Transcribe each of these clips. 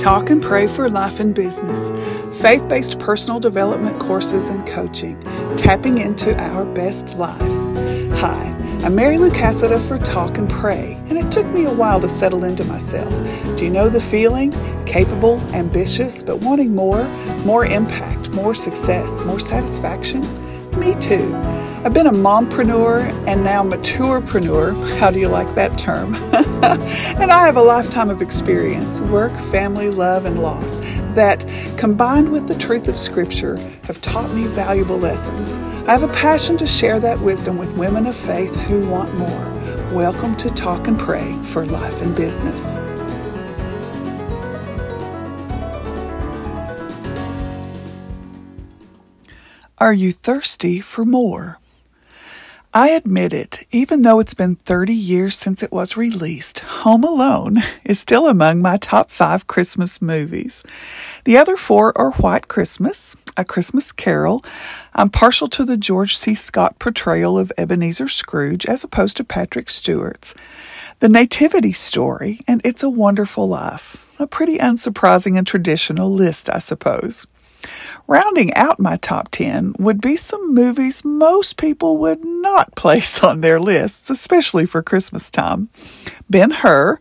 Talk and Pray for Life and Business, faith based personal development courses and coaching, tapping into our best life. Hi, I'm Mary Lou Cassada for Talk and Pray, and it took me a while to settle into myself. Do you know the feeling? Capable, ambitious, but wanting more, more impact, more success, more satisfaction? Me too. I've been a mompreneur and now maturepreneur. How do you like that term? and I have a lifetime of experience, work, family, love, and loss that, combined with the truth of Scripture, have taught me valuable lessons. I have a passion to share that wisdom with women of faith who want more. Welcome to Talk and Pray for Life and Business. Are you thirsty for more? I admit it, even though it's been 30 years since it was released, Home Alone is still among my top five Christmas movies. The other four are White Christmas, A Christmas Carol. I'm partial to the George C. Scott portrayal of Ebenezer Scrooge as opposed to Patrick Stewart's. The Nativity Story, and It's a Wonderful Life. A pretty unsurprising and traditional list, I suppose. Rounding out my top 10 would be some movies most people would not place on their lists, especially for Christmas time. Ben Hur,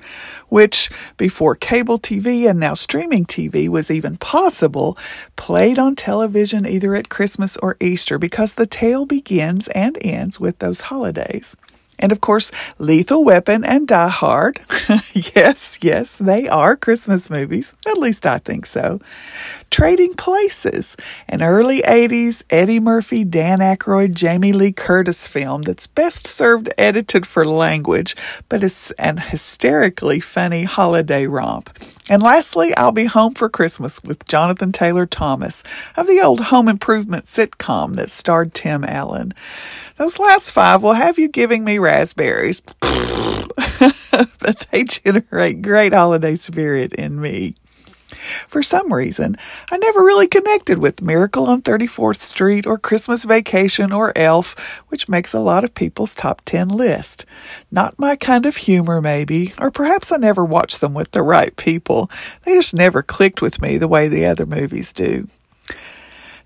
which before cable TV and now streaming TV was even possible, played on television either at Christmas or Easter because the tale begins and ends with those holidays. And of course, Lethal Weapon and Die Hard. yes, yes, they are Christmas movies. At least I think so. Trading Places, an early 80s Eddie Murphy, Dan Aykroyd, Jamie Lee Curtis film that's best served edited for language, but it's an hysterically funny holiday romp. And lastly, I'll Be Home for Christmas with Jonathan Taylor Thomas of the old home improvement sitcom that starred Tim Allen. Those last five will have you giving me raspberries, but they generate great holiday spirit in me. For some reason, I never really connected with Miracle on 34th Street or Christmas Vacation or Elf, which makes a lot of people's top 10 list. Not my kind of humor, maybe, or perhaps I never watched them with the right people. They just never clicked with me the way the other movies do.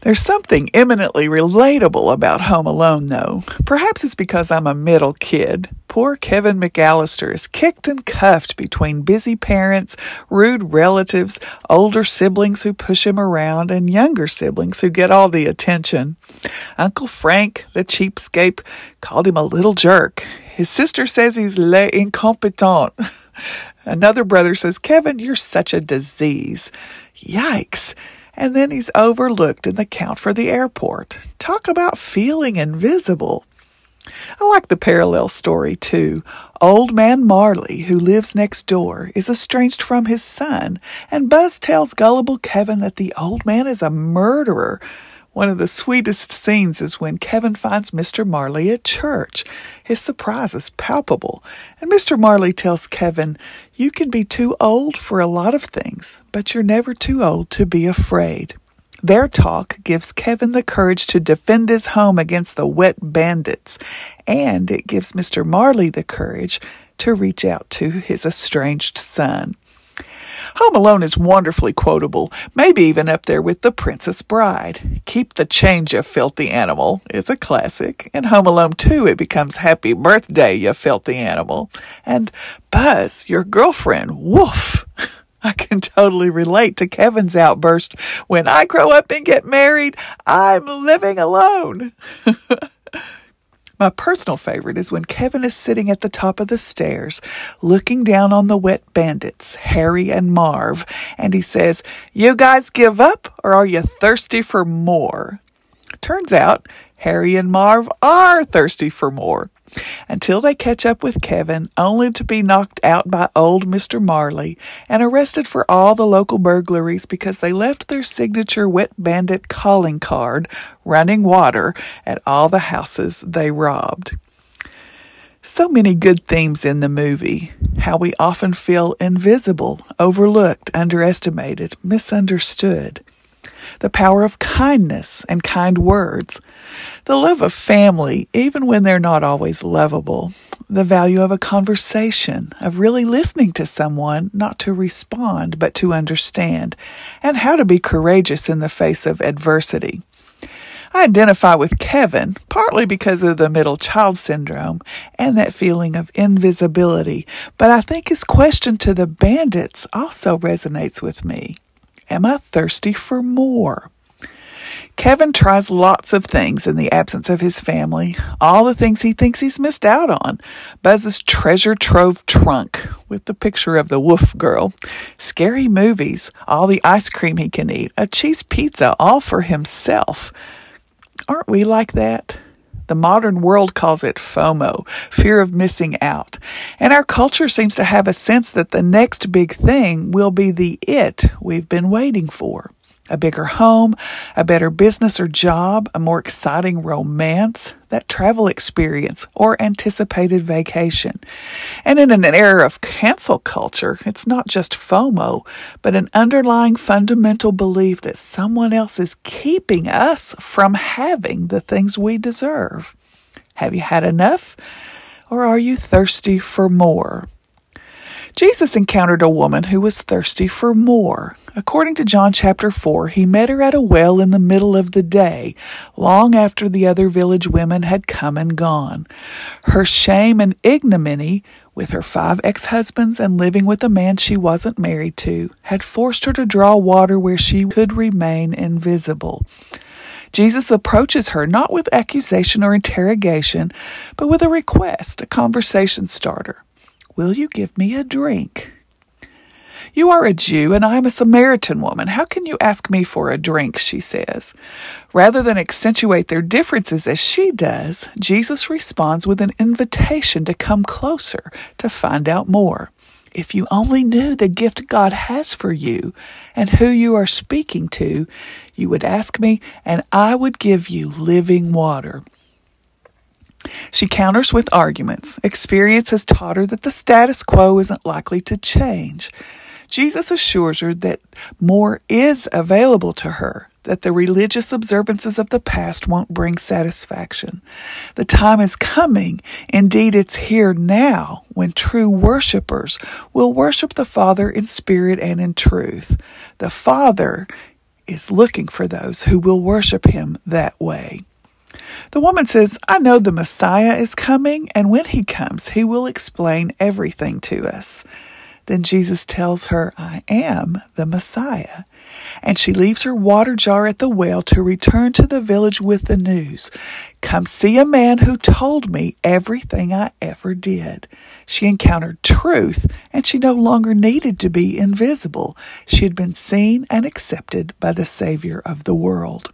There's something eminently relatable about Home Alone, though. Perhaps it's because I'm a middle kid. Poor Kevin McAllister is kicked and cuffed between busy parents, rude relatives, older siblings who push him around, and younger siblings who get all the attention. Uncle Frank, the cheapskate, called him a little jerk. His sister says he's le incompetent. Another brother says, Kevin, you're such a disease. Yikes and then he's overlooked in the count for the airport. Talk about feeling invisible. I like the parallel story too. Old man Marley, who lives next door, is estranged from his son, and Buzz tells gullible Kevin that the old man is a murderer. One of the sweetest scenes is when Kevin finds Mr. Marley at church. His surprise is palpable, and Mr. Marley tells Kevin, You can be too old for a lot of things, but you're never too old to be afraid. Their talk gives Kevin the courage to defend his home against the wet bandits, and it gives Mr. Marley the courage to reach out to his estranged son. Home Alone is wonderfully quotable, maybe even up there with The Princess Bride. Keep the change, you filthy animal is a classic. In Home Alone 2, it becomes Happy Birthday, you filthy animal. And Buzz, your girlfriend, woof. I can totally relate to Kevin's outburst. When I grow up and get married, I'm living alone. My personal favorite is when Kevin is sitting at the top of the stairs, looking down on the wet bandits, Harry and Marv, and he says, You guys give up, or are you thirsty for more? Turns out, Harry and Marv are thirsty for more until they catch up with Kevin, only to be knocked out by old Mr. Marley and arrested for all the local burglaries because they left their signature wet bandit calling card, running water, at all the houses they robbed. So many good themes in the movie. How we often feel invisible, overlooked, underestimated, misunderstood. the power of kindness and kind words, the love of family, even when they're not always lovable, the value of a conversation, of really listening to someone, not to respond, but to understand, and how to be courageous in the face of adversity. I identify with Kevin, partly because of the middle child syndrome and that feeling of invisibility, but I think his question to the bandits also resonates with me. Am I thirsty for more? Kevin tries lots of things in the absence of his family, all the things he thinks he's missed out on. Buzz's treasure trove trunk with the picture of the Wolf Girl, scary movies, all the ice cream he can eat, a cheese pizza all for himself. Aren't we like that? The modern world calls it FOMO, fear of missing out. And our culture seems to have a sense that the next big thing will be the it we've been waiting for a bigger home, a better business or job, a more exciting romance, that travel experience, or anticipated vacation. And in an era of cancel culture, it's not just FOMO, but an underlying fundamental belief that someone else is keeping us from having the things we deserve. Have you had enough? Or are you thirsty for more? Jesus encountered a woman who was thirsty for more. According to John chapter 4, he met her at a well in the middle of the day, long after the other village women had come and gone. Her shame and ignominy, with her five ex husbands and living with a man she wasn't married to, had forced her to draw water where she could remain invisible. Jesus approaches her not with accusation or interrogation, but with a request, a conversation starter. Will you give me a drink? You are a Jew and I am a Samaritan woman. How can you ask me for a drink? She says. Rather than accentuate their differences as she does, Jesus responds with an invitation to come closer, to find out more. If you only knew the gift God has for you and who you are speaking to, you would ask me, and I would give you living water. She counters with arguments. Experience has taught her that the status quo isn't likely to change. Jesus assures her that more is available to her, that the religious observances of the past won't bring satisfaction. The time is coming, indeed it's here now, when true worshippers will worship the Father in spirit and in truth. The Father is looking for those who will worship him that way. The woman says, I know the Messiah is coming, and when he comes, he will explain everything to us. Then Jesus tells her, I am the Messiah. And she leaves her water jar at the well to return to the village with the news. Come see a man who told me everything I ever did. She encountered truth, and she no longer needed to be invisible. She had been seen and accepted by the Savior of the world.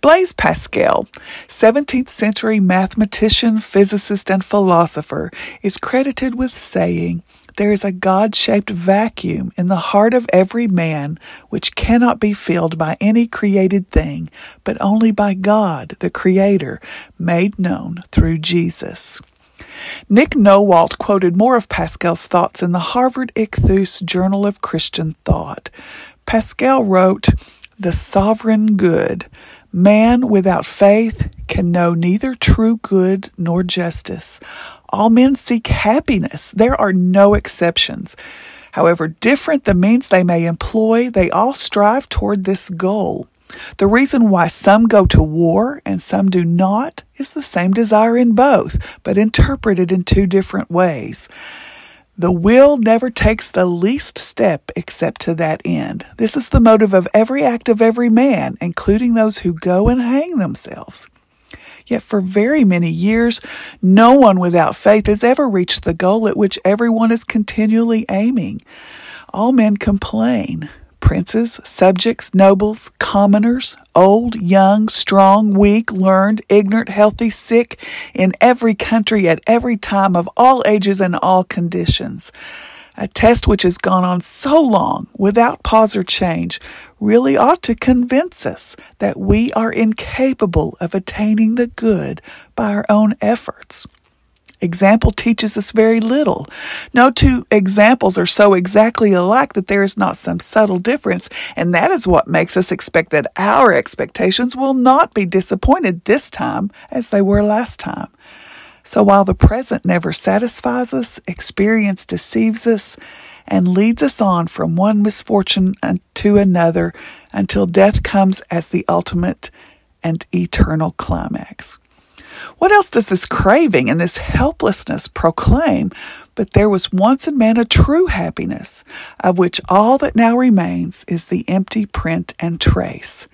Blaise Pascal, 17th century mathematician, physicist, and philosopher, is credited with saying, There is a God shaped vacuum in the heart of every man which cannot be filled by any created thing, but only by God, the Creator, made known through Jesus. Nick Nowalt quoted more of Pascal's thoughts in the Harvard Ichthus Journal of Christian Thought. Pascal wrote, The sovereign good Man without faith can know neither true good nor justice. All men seek happiness. There are no exceptions. However different the means they may employ, they all strive toward this goal. The reason why some go to war and some do not is the same desire in both, but interpreted in two different ways. The will never takes the least step except to that end. This is the motive of every act of every man, including those who go and hang themselves. Yet for very many years, no one without faith has ever reached the goal at which everyone is continually aiming. All men complain princes, subjects, nobles, commoners, old, young, strong, weak, learned, ignorant, healthy, sick, in every country, at every time, of all ages and all conditions. A test which has gone on so long without pause or change really ought to convince us that we are incapable of attaining the good by our own efforts. Example teaches us very little. No two examples are so exactly alike that there is not some subtle difference, and that is what makes us expect that our expectations will not be disappointed this time as they were last time. So while the present never satisfies us, experience deceives us and leads us on from one misfortune to another until death comes as the ultimate and eternal climax. What else does this craving and this helplessness proclaim? But there was once in man a true happiness, of which all that now remains is the empty print and trace.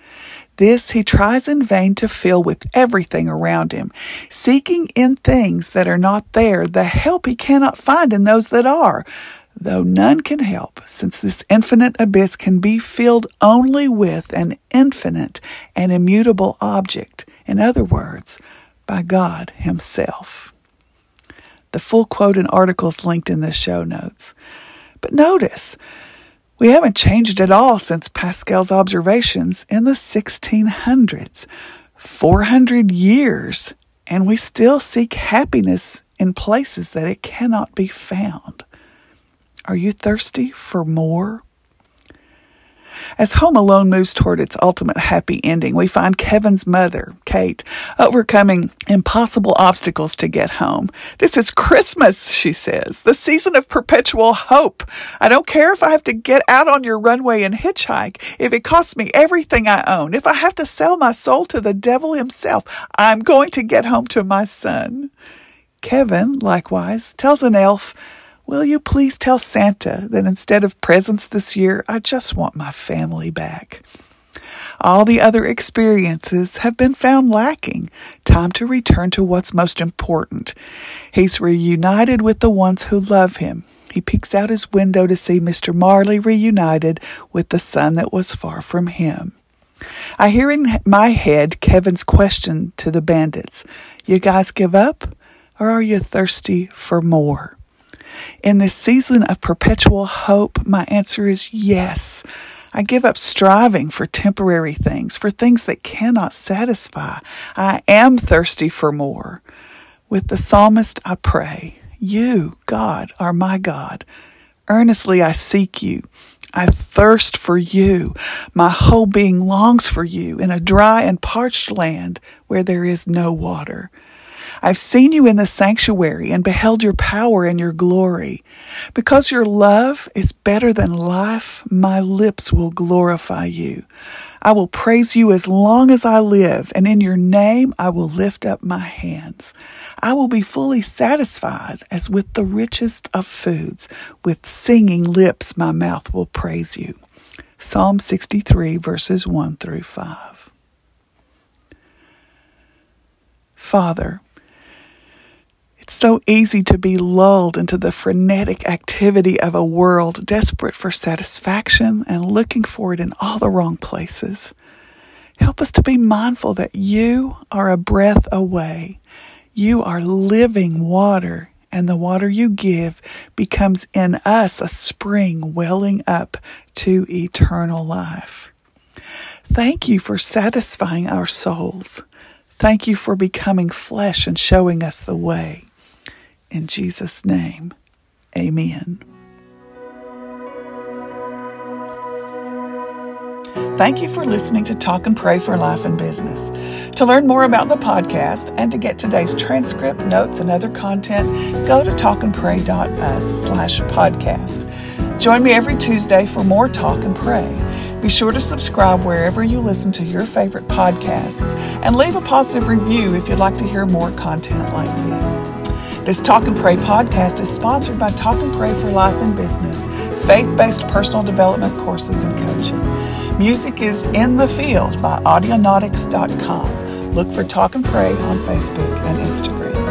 This he tries in vain to fill with everything around him, seeking in things that are not there the help he cannot find in those that are, though none can help, since this infinite abyss can be filled only with an infinite and immutable object. In other words, by God Himself. The full quote and articles linked in the show notes. But notice, we haven't changed at all since Pascal's observations in the 1600s. 400 years, and we still seek happiness in places that it cannot be found. Are you thirsty for more? As Home Alone moves toward its ultimate happy ending, we find Kevin's mother, Kate, overcoming impossible obstacles to get home. This is Christmas, she says, the season of perpetual hope. I don't care if I have to get out on your runway and hitchhike, if it costs me everything I own, if I have to sell my soul to the devil himself, I'm going to get home to my son. Kevin, likewise, tells an elf, Will you please tell Santa that instead of presents this year, I just want my family back? All the other experiences have been found lacking. Time to return to what's most important. He's reunited with the ones who love him. He peeks out his window to see Mr. Marley reunited with the son that was far from him. I hear in my head Kevin's question to the bandits You guys give up, or are you thirsty for more? In this season of perpetual hope, my answer is yes. I give up striving for temporary things, for things that cannot satisfy. I am thirsty for more. With the psalmist, I pray, You, God, are my God. Earnestly I seek you. I thirst for you. My whole being longs for you in a dry and parched land where there is no water. I've seen you in the sanctuary and beheld your power and your glory. Because your love is better than life, my lips will glorify you. I will praise you as long as I live, and in your name I will lift up my hands. I will be fully satisfied as with the richest of foods. With singing lips, my mouth will praise you. Psalm 63, verses 1 through 5. Father, it's so easy to be lulled into the frenetic activity of a world desperate for satisfaction and looking for it in all the wrong places. Help us to be mindful that you are a breath away. You are living water, and the water you give becomes in us a spring welling up to eternal life. Thank you for satisfying our souls. Thank you for becoming flesh and showing us the way. In Jesus' name, amen. Thank you for listening to Talk and Pray for Life and Business. To learn more about the podcast and to get today's transcript, notes, and other content, go to talkandpray.us slash podcast. Join me every Tuesday for more Talk and Pray. Be sure to subscribe wherever you listen to your favorite podcasts and leave a positive review if you'd like to hear more content like this. This Talk and Pray podcast is sponsored by Talk and Pray for Life and Business, faith based personal development courses and coaching. Music is In the Field by Audionautix.com. Look for Talk and Pray on Facebook and Instagram.